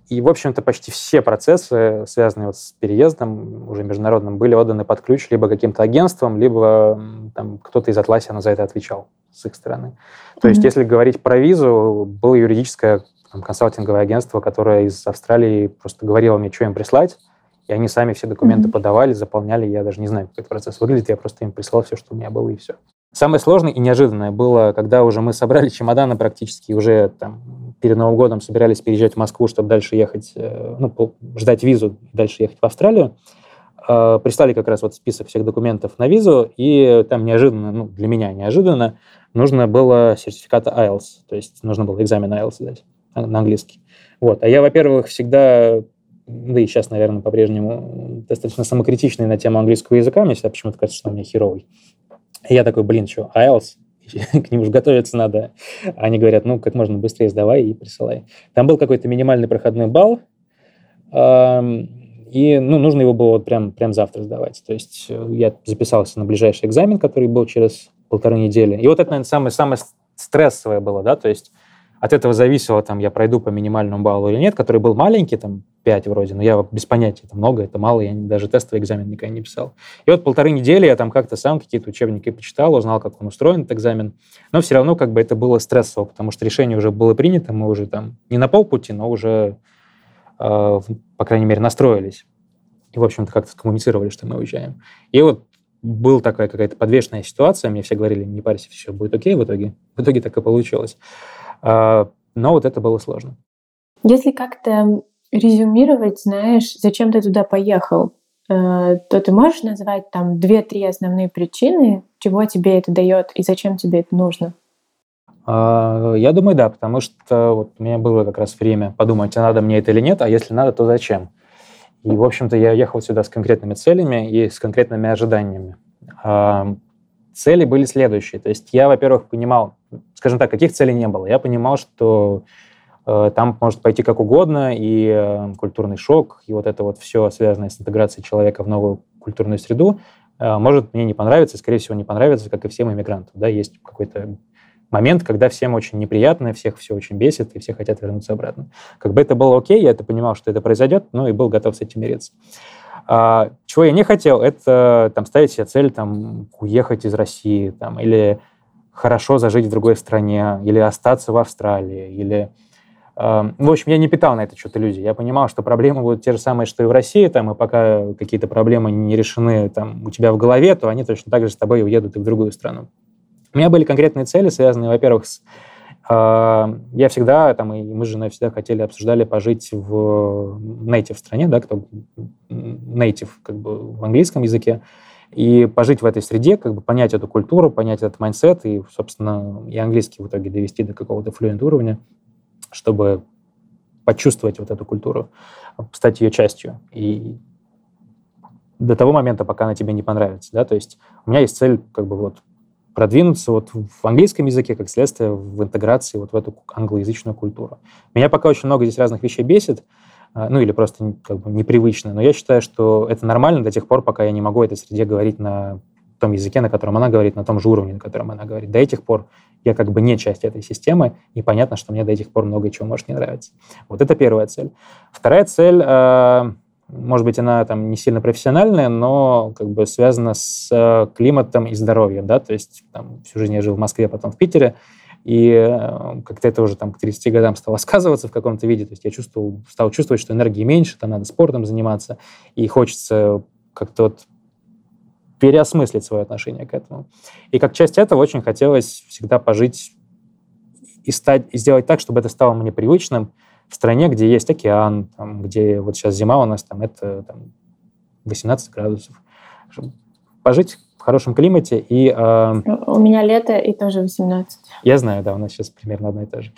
И, в общем-то, почти все процессы, связанные вот с переездом уже международным, были отданы под ключ либо каким-то агентством, либо там, кто-то из Атласиана за это отвечал с их стороны. То mm-hmm. есть, если говорить про визу, было юридическое там, консалтинговое агентство, которое из Австралии просто говорило мне, что им прислать, и они сами все документы mm-hmm. подавали, заполняли. Я даже не знаю, как этот процесс выглядит. Я просто им прислал все, что у меня было, и все. Самое сложное и неожиданное было, когда уже мы собрали чемоданы практически, уже там перед Новым годом собирались переезжать в Москву, чтобы дальше ехать, э, ну, ждать визу, дальше ехать в Австралию. Э, прислали как раз вот список всех документов на визу, и там неожиданно, ну, для меня неожиданно, нужно было сертификат IELTS, то есть нужно было экзамен IELTS сдать на английский. Вот. А я, во-первых, всегда да и сейчас, наверное, по-прежнему достаточно самокритичный на тему английского языка. Мне всегда почему-то кажется, что у меня херовый. И я такой, блин, что, IELTS? (laughs) К нему же готовиться надо. Они говорят, ну, как можно быстрее сдавай и присылай. Там был какой-то минимальный проходной балл, и ну, нужно его было вот прям, прям завтра сдавать. То есть э, я записался на ближайший экзамен, который был через полторы недели. И вот это, наверное, самое, самое стрессовое было, да, то есть от этого зависело, там, я пройду по минимальному баллу или нет, который был маленький, там, 5 вроде, но я без понятия, это много, это мало, я даже тестовый экзамен никогда не писал. И вот полторы недели я там как-то сам какие-то учебники почитал, узнал, как он устроен, этот экзамен, но все равно как бы это было стрессово, потому что решение уже было принято, мы уже там не на полпути, но уже, э, по крайней мере, настроились. И, в общем-то, как-то скоммуницировали, что мы уезжаем. И вот была такая какая-то подвешенная ситуация, мне все говорили, не парься, все будет окей в итоге. В итоге так и получилось. А, но вот это было сложно. Если как-то резюмировать, знаешь, зачем ты туда поехал, э, то ты можешь назвать там две-три основные причины, чего тебе это дает и зачем тебе это нужно? А, я думаю, да, потому что вот у меня было как раз время подумать, а надо мне это или нет, а если надо, то зачем. И, в общем-то, я ехал сюда с конкретными целями и с конкретными ожиданиями. А, цели были следующие. То есть я, во-первых, понимал, скажем так, каких целей не было. Я понимал, что там может пойти как угодно, и э, культурный шок, и вот это вот все, связанное с интеграцией человека в новую культурную среду, э, может мне не понравиться, скорее всего, не понравится, как и всем иммигрантам. Да? Есть какой-то момент, когда всем очень неприятно, всех все очень бесит, и все хотят вернуться обратно. Как бы это было окей, я это понимал, что это произойдет, но и был готов с этим мириться. А, чего я не хотел, это там, ставить себе цель там, уехать из России там, или хорошо зажить в другой стране, или остаться в Австралии, или... Э, в общем, я не питал на это что-то иллюзий. Я понимал, что проблемы будут те же самые, что и в России, там, и пока какие-то проблемы не решены там, у тебя в голове, то они точно так же с тобой уедут и в другую страну. У меня были конкретные цели, связанные, во-первых, с а, я всегда, там, и мы с женой всегда хотели, обсуждали пожить в native стране, да, кто native как бы в английском языке, и пожить в этой среде, как бы понять эту культуру, понять этот mindset, и, собственно, и английский в итоге довести до какого-то fluent уровня, чтобы почувствовать вот эту культуру, стать ее частью. И до того момента, пока она тебе не понравится, да, то есть у меня есть цель как бы вот продвинуться вот в английском языке, как следствие, в интеграции вот в эту англоязычную культуру. Меня пока очень много здесь разных вещей бесит, а, ну или просто как бы непривычно, но я считаю, что это нормально до тех пор, пока я не могу этой среде говорить на том языке, на котором она говорит, на том же уровне, на котором она говорит. До этих пор я как бы не часть этой системы, и понятно, что мне до этих пор много чего может не нравиться. Вот это первая цель. Вторая цель, э, может быть, она там не сильно профессиональная, но как бы связана с э, климатом и здоровьем, да, то есть там, всю жизнь я жил в Москве, потом в Питере, и э, как-то это уже там к 30 годам стало (laughs) сказываться в каком-то виде. То есть я чувствовал, стал чувствовать, что энергии меньше, там надо спортом заниматься, и хочется как-то вот переосмыслить свое отношение к этому. И как часть этого очень хотелось всегда пожить и, стать, и сделать так, чтобы это стало мне привычным в стране, где есть океан, там, где вот сейчас зима у нас, там это там, 18 градусов. Пожить в хорошем климате и... Э, у меня лето и тоже 18. Я знаю, да, у нас сейчас примерно одно и то же.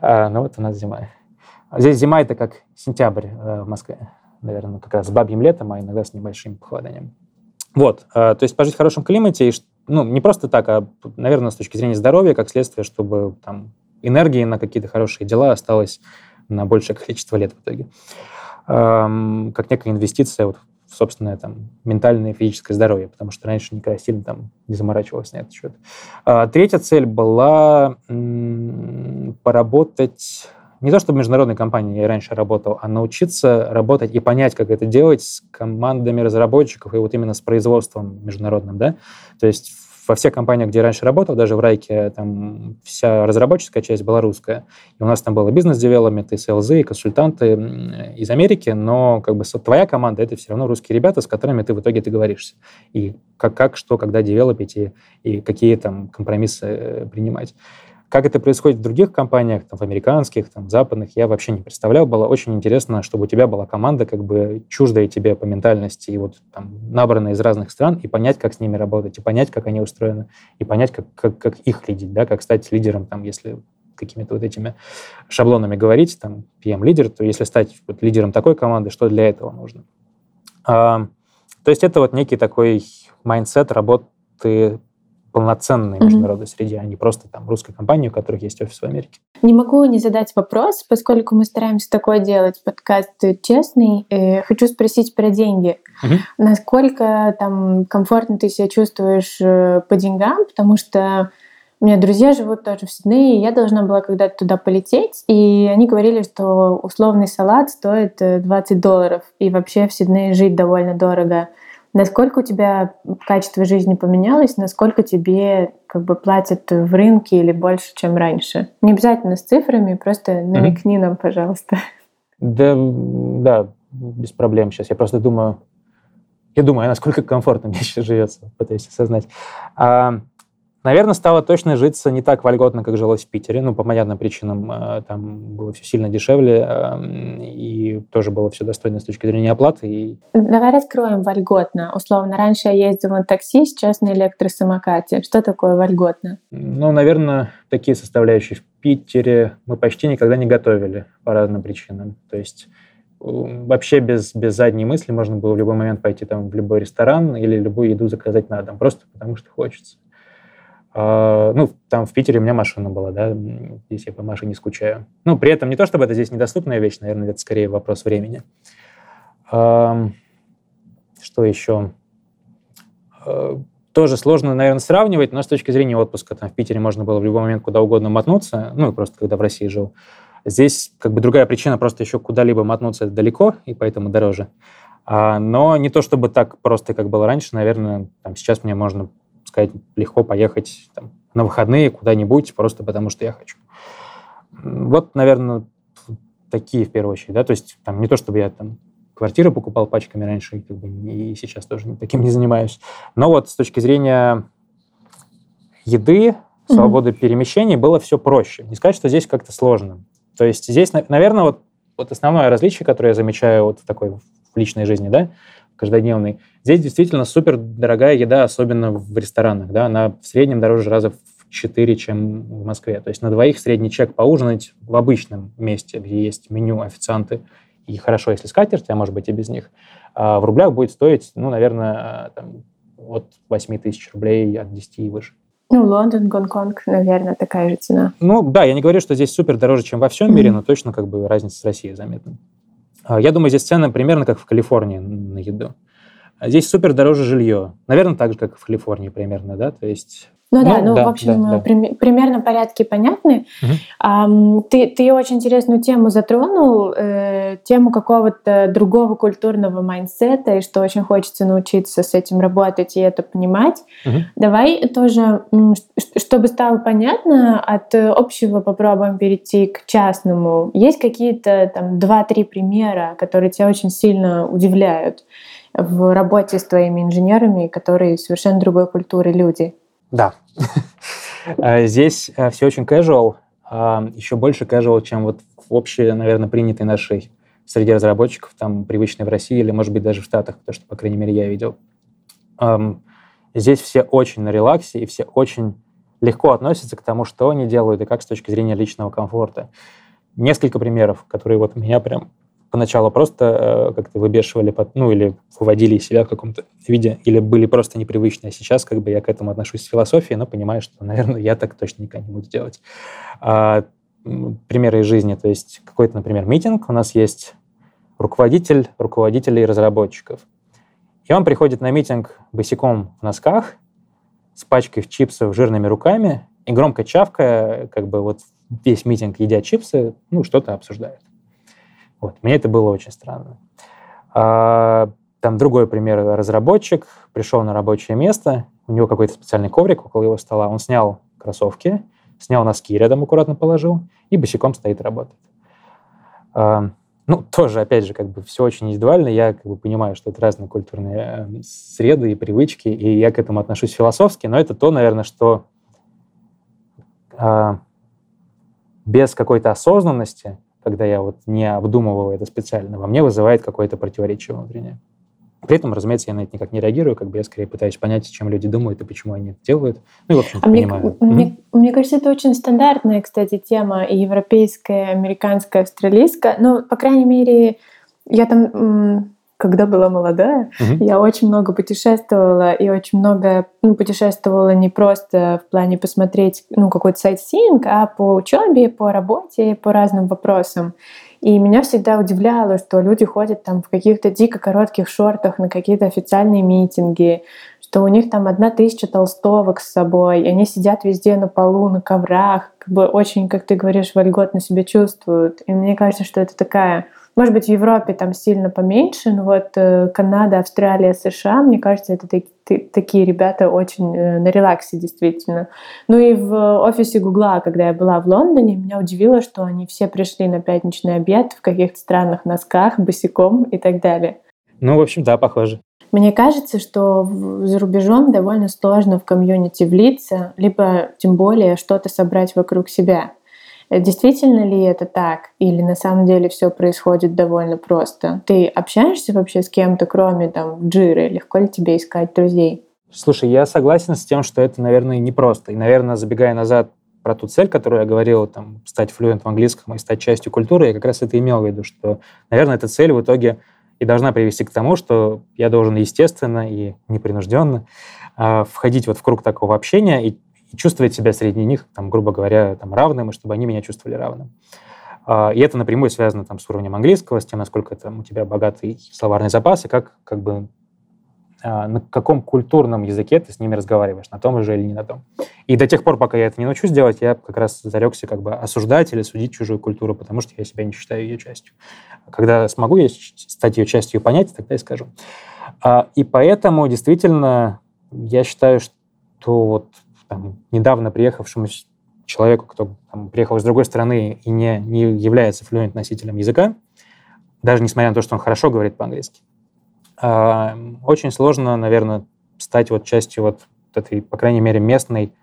А, но вот у нас зима. Здесь зима это как сентябрь э, в Москве, наверное, как раз с бабьим летом, а иногда с небольшим похолоданием. Вот, э, то есть пожить в хорошем климате, и, ну, не просто так, а, наверное, с точки зрения здоровья, как следствие, чтобы там энергии на какие-то хорошие дела осталось на большее (laughs) количество лет в итоге. Эм, как некая инвестиция вот в собственное там ментальное и физическое здоровье, потому что раньше никогда сильно там не заморачивался на этот счет. А, третья цель была поработать не то чтобы в международной компании я раньше работал, а научиться работать и понять, как это делать с командами разработчиков и вот именно с производством международным, да. То есть во всех компаниях, где я раньше работал, даже в Райке, там вся разработческая часть была русская. И у нас там было бизнес-девелопмент, и СЛЗ, и консультанты из Америки, но как бы твоя команда — это все равно русские ребята, с которыми ты в итоге договоришься. И как, как что, когда девелопить, и, и какие там компромиссы э, принимать. Как это происходит в других компаниях, там, в американских, там, западных, я вообще не представлял. Было очень интересно, чтобы у тебя была команда как бы чуждая тебе по ментальности и вот там набранная из разных стран, и понять, как с ними работать, и понять, как они устроены, и понять, как, как, как их лидить, да, как стать лидером, там, если какими-то вот этими шаблонами говорить, там, PM-лидер, то если стать вот лидером такой команды, что для этого нужно? А, то есть это вот некий такой mindset работы полноценной mm-hmm. международной среде, а не просто там русской компании, у которых есть офис в Америке. Не могу не задать вопрос, поскольку мы стараемся такое делать, подкаст честный. Э, хочу спросить про деньги. Mm-hmm. Насколько там комфортно ты себя чувствуешь э, по деньгам, потому что у меня друзья живут тоже в Сиднее, и я должна была когда-то туда полететь, и они говорили, что условный салат стоит 20 э, долларов, и вообще в Сиднее жить довольно дорого. Насколько у тебя качество жизни поменялось, насколько тебе как бы платят в рынке или больше, чем раньше? Не обязательно с цифрами, просто намекни mm-hmm. нам, пожалуйста. Да, да, без проблем. Сейчас я просто думаю, я думаю, насколько комфортно мне (laughs) сейчас живется, пытаюсь осознать. А, Наверное, стало точно житься не так вольготно, как жилось в Питере. Ну, по понятным причинам, э, там было все сильно дешевле, эм, и тоже было все достойно с точки зрения оплаты. И... Давай раскроем вольготно. Условно, раньше я ездила на такси, сейчас на электросамокате. Что такое вольготно? Ну, наверное, такие составляющие в Питере мы почти никогда не готовили по разным причинам. То есть вообще без, без задней мысли можно было в любой момент пойти там в любой ресторан или любую еду заказать на дом, просто потому что хочется. А, ну, там в Питере у меня машина была, да, здесь я по машине скучаю. Ну, при этом не то, чтобы это здесь недоступная вещь, наверное, это скорее вопрос времени. Что еще? А, тоже сложно, наверное, сравнивать, но с точки зрения отпуска, там в Питере можно было в любой момент куда угодно мотнуться, ну, просто когда в России жил. Здесь как бы другая причина, просто еще куда-либо мотнуться далеко, и поэтому дороже. А, но не то, чтобы так просто, как было раньше, наверное, там сейчас мне можно сказать, легко поехать там, на выходные куда-нибудь, просто потому что я хочу. Вот, наверное, такие в первую очередь, да, то есть там не то, чтобы я там квартиры покупал пачками раньше, как бы, и сейчас тоже таким не занимаюсь. Но вот с точки зрения еды, свободы mm-hmm. перемещений было все проще. Не сказать, что здесь как-то сложно. То есть здесь, наверное, вот, вот основное различие, которое я замечаю вот в такой в личной жизни, да, каждодневный. Здесь действительно супер дорогая еда, особенно в ресторанах. Да? Она в среднем дороже раза в 4, чем в Москве. То есть на двоих средний чек поужинать в обычном месте, где есть меню, официанты, и хорошо, если скатерть, а может быть и без них, а в рублях будет стоить, ну, наверное, там, от 8 тысяч рублей, от 10 и выше. Ну, Лондон, Гонконг, наверное, такая же цена. Ну, да, я не говорю, что здесь супер дороже, чем во всем mm-hmm. мире, но точно как бы разница с Россией заметна. А, я думаю, здесь цены примерно как в Калифорнии на еду. Здесь супер дороже жилье. Наверное, так же, как в Калифорнии примерно, да? То есть ну, да, ну, да, в общем, да, да. примерно порядки понятны. Угу. А, ты, ты очень интересную тему затронул, э, тему какого-то другого культурного mindset а, и что очень хочется научиться с этим работать и это понимать. Угу. Давай тоже, чтобы стало понятно, от общего попробуем перейти к частному. Есть какие-то там два-три примера, которые тебя очень сильно удивляют в работе с твоими инженерами, которые совершенно другой культуры люди? Да. (laughs) Э, здесь э, все очень casual, а, еще больше casual, чем вот в общей, наверное, принятой нашей среди разработчиков, там, привычной в России или, может быть, даже в Штатах, потому что, по крайней мере, я видел. Здесь все очень на релаксе, и все очень легко относятся к тому, что они делают, и как с точки зрения личного комфорта. Несколько примеров, которые вот меня прям поначалу просто э, как-то выбешивали, ну, или выводили себя в каком-то виде, или были просто непривычны. А сейчас как бы я к этому отношусь с философией, но понимаю, что, (laughs) наверное, я так точно никогда не буду делать. А, примеры из жизни. То есть какой-то, например, митинг, у нас есть руководитель руководителей разработчиков. И он приходит на митинг босиком в носках, с пачкой чипсов жирными руками и громко чавкая, как бы вот весь митинг, едя чипсы, ну, что-то обсуждает. Вот. Мне это было очень странно. А, там другой пример. Разработчик пришел на рабочее место, у него какой-то специальный коврик около его стола, он снял кроссовки, снял носки, рядом аккуратно положил и босиком стоит работает. А, ну, тоже, опять же, как бы все очень индивидуально. Я как бы понимаю, что это разные культурные э, среды и привычки, и я к этому отношусь философски, но это то, наверное, что э, без какой-то осознанности когда я вот не обдумываю это специально, во мне вызывает какое-то противоречие внутреннее. При этом, разумеется, я на это никак не реагирую, как бы я скорее пытаюсь понять, чем люди думают и почему они это делают. Ну и, в общем а понимаю. Мне, мне, мне кажется, это очень стандартная, кстати, тема и европейская, американская, австралийская. Ну, по крайней мере, я там когда была молодая, угу. я очень много путешествовала и очень много ну, путешествовала не просто в плане посмотреть ну, какой-то сайт-синг, а по учебе, по работе, по разным вопросам. И меня всегда удивляло, что люди ходят там в каких-то дико коротких шортах на какие-то официальные митинги, что у них там одна тысяча толстовок с собой, и они сидят везде на полу, на коврах, как бы очень, как ты говоришь, вольготно себя чувствуют. И мне кажется, что это такая может быть, в Европе там сильно поменьше, но вот э, Канада, Австралия, США, мне кажется, это такие ребята очень э, на релаксе действительно. Ну и в офисе Гугла, когда я была в Лондоне, меня удивило, что они все пришли на пятничный обед в каких-то странных носках, босиком и так далее. Ну, в общем, да, похоже. Мне кажется, что за рубежом довольно сложно в комьюнити влиться, либо тем более что-то собрать вокруг себя. Действительно ли это так? Или на самом деле все происходит довольно просто? Ты общаешься вообще с кем-то, кроме там джиры? Легко ли тебе искать друзей? Слушай, я согласен с тем, что это, наверное, непросто. И, наверное, забегая назад про ту цель, которую я говорил, там, стать флюент в английском и стать частью культуры, я как раз это имел в виду, что, наверное, эта цель в итоге и должна привести к тому, что я должен естественно и непринужденно э, входить вот в круг такого общения и и чувствовать себя среди них, там, грубо говоря, там, равным, и чтобы они меня чувствовали равным. А, и это напрямую связано там, с уровнем английского, с тем, насколько там, у тебя богатый словарный запас, и как, как бы, а, на каком культурном языке ты с ними разговариваешь, на том же или не на том. И до тех пор, пока я это не научусь делать, я как раз зарекся как бы осуждать или судить чужую культуру, потому что я себя не считаю ее частью. Когда смогу я стать ее частью и понять, тогда и скажу. А, и поэтому действительно я считаю, что вот там, недавно приехавшему человеку, кто там, приехал из другой страны и не, не является флюент носителем языка, даже несмотря на то, что он хорошо говорит по-английски, э, очень сложно, наверное, стать вот частью вот этой, по крайней мере, местной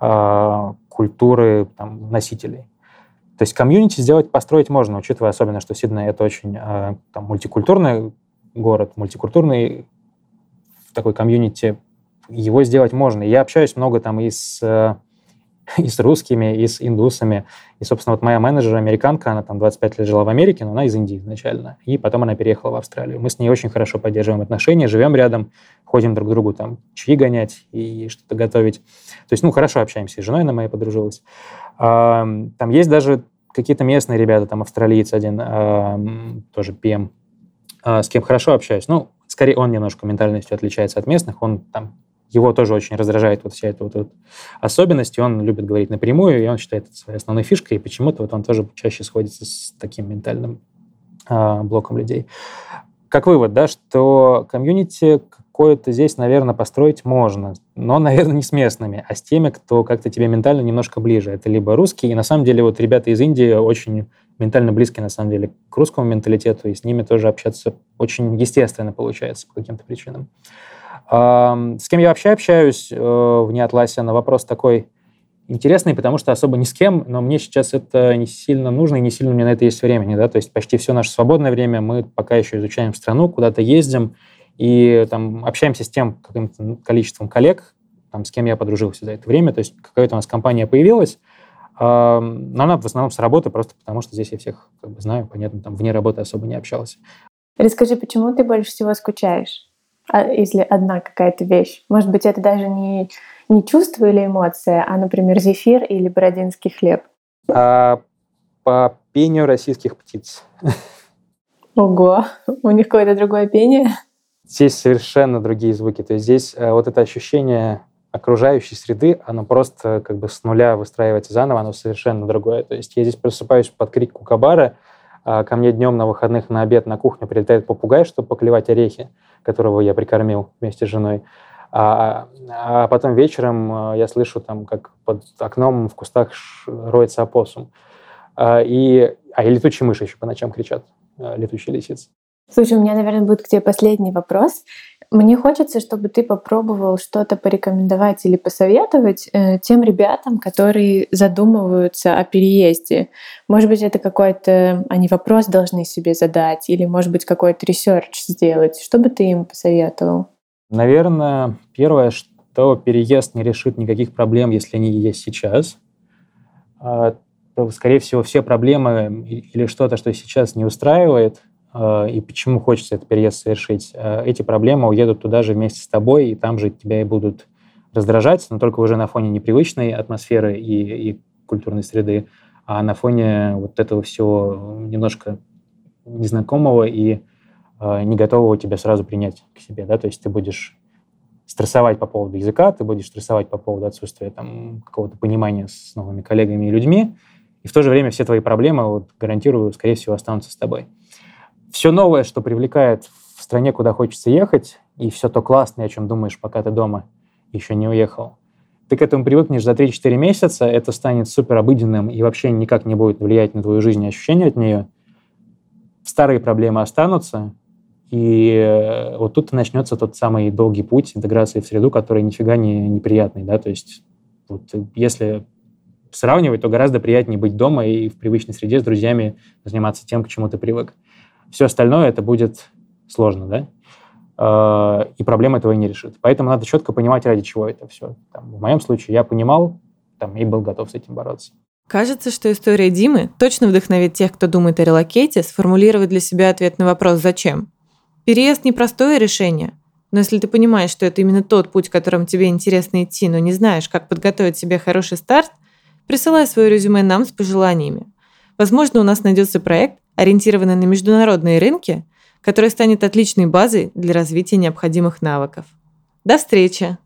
э, культуры там, носителей. То есть комьюнити сделать, построить можно, учитывая особенно, что Сидней это очень э, там, мультикультурный город, мультикультурный такой комьюнити его сделать можно. Я общаюсь много там и с, э, (laughs) и с русскими, и с индусами. И, собственно, вот моя менеджер, американка, она там 25 лет жила в Америке, но она из Индии изначально. И потом она переехала в Австралию. Мы с ней очень хорошо поддерживаем отношения, живем рядом, ходим друг к другу там чаи гонять и что-то готовить. То есть, ну, хорошо общаемся. И с женой на моей подружилась. Там есть даже какие-то местные ребята, там австралиец один, тоже ПМ, а, с кем хорошо общаюсь. Ну, скорее он немножко ментальностью отличается от местных, он там его тоже очень раздражает вот вся эта вот, вот особенность, и он любит говорить напрямую, и он считает это своей основной фишкой, и почему-то вот он тоже чаще сходится с таким ментальным а, блоком людей. Как вывод, да, что комьюнити какое-то здесь, наверное, построить можно, но, наверное, не с местными, а с теми, кто как-то тебе ментально немножко ближе. Это либо русские, и на самом деле вот ребята из Индии очень ментально близкие, на самом деле, к русскому менталитету, и с ними тоже общаться очень естественно получается по каким-то причинам. С кем я вообще общаюсь э, вне Атласе на вопрос такой интересный, потому что особо ни с кем, но мне сейчас это не сильно нужно, и не сильно у меня на это есть времени. Да? То есть почти все наше свободное время мы пока еще изучаем страну, куда-то ездим, и там общаемся с тем каким-то количеством коллег, там, с кем я подружился за это время. То есть какая-то у нас компания появилась, но она в основном с работы, просто потому что здесь я всех как бы знаю, понятно, там вне работы особо не общался. Расскажи, почему ты больше всего скучаешь? А если одна какая-то вещь. Может быть, это даже не, не чувство или эмоция, а, например, зефир или бородинский хлеб. А, по пению российских птиц. Ого, у них какое-то другое пение? Здесь совершенно другие звуки. То есть здесь э, вот это ощущение окружающей среды, оно просто как бы с нуля выстраивается заново, оно совершенно другое. То есть я здесь просыпаюсь под крик кукабара, а ко мне днем на выходных на обед на кухню прилетает попугай, чтобы поклевать орехи которого я прикормил вместе с женой. А, а потом вечером э, я слышу, там, как под окном в кустах роется опоссум. А, и, а и летучие мыши еще по ночам кричат, э, летучие лисицы. Слушай, у меня, наверное, будет к тебе последний вопрос. Мне хочется, чтобы ты попробовал что-то порекомендовать или посоветовать э, тем ребятам, которые задумываются о переезде. Может быть, это какой-то они вопрос должны себе задать, или, может быть, какой-то research сделать. Что бы ты им посоветовал? Наверное, первое, что переезд не решит никаких проблем, если они есть сейчас. А, скорее всего, все проблемы или что-то, что сейчас не устраивает, и почему хочется этот переезд совершить, а, эти проблемы уедут туда же вместе с тобой, и там же тебя и будут раздражать, но только уже на фоне непривычной атмосферы и, и культурной среды, а на фоне вот этого всего немножко незнакомого и э, не готового тебя сразу принять к себе, да, то есть ты будешь стрессовать по поводу языка, ты будешь стрессовать по поводу отсутствия там какого-то понимания с новыми коллегами и людьми, и в то же время все твои проблемы, вот, гарантирую, скорее всего, останутся с тобой все новое, что привлекает в стране, куда хочется ехать, и все то классное, о чем думаешь, пока ты дома еще не уехал, ты к этому привыкнешь за 3-4 месяца, это станет супер обыденным и вообще никак не будет влиять на твою жизнь и ощущения от нее. Старые проблемы останутся, и э, вот тут начнется тот самый долгий путь интеграции в среду, который нифига не неприятный, да, то есть вот, если сравнивать, то гораздо приятнее быть дома и в привычной среде с друзьями заниматься тем, к чему ты привык. Все остальное это будет сложно, да? А, и проблема этого и не решит. Поэтому надо четко понимать, ради чего это все. Там, в моем случае я понимал там, и был готов с этим бороться. Кажется, что история Димы точно вдохновит тех, кто думает о релокейте, сформулировать для себя ответ на вопрос «Зачем?». Переезд – непростое решение, но если ты понимаешь, что это именно тот путь, которым тебе интересно идти, но не знаешь, как подготовить себе хороший старт, присылай свое резюме нам с пожеланиями. Возможно, у нас найдется проект, ориентированный на международные рынки, который станет отличной базой для развития необходимых навыков. До встречи!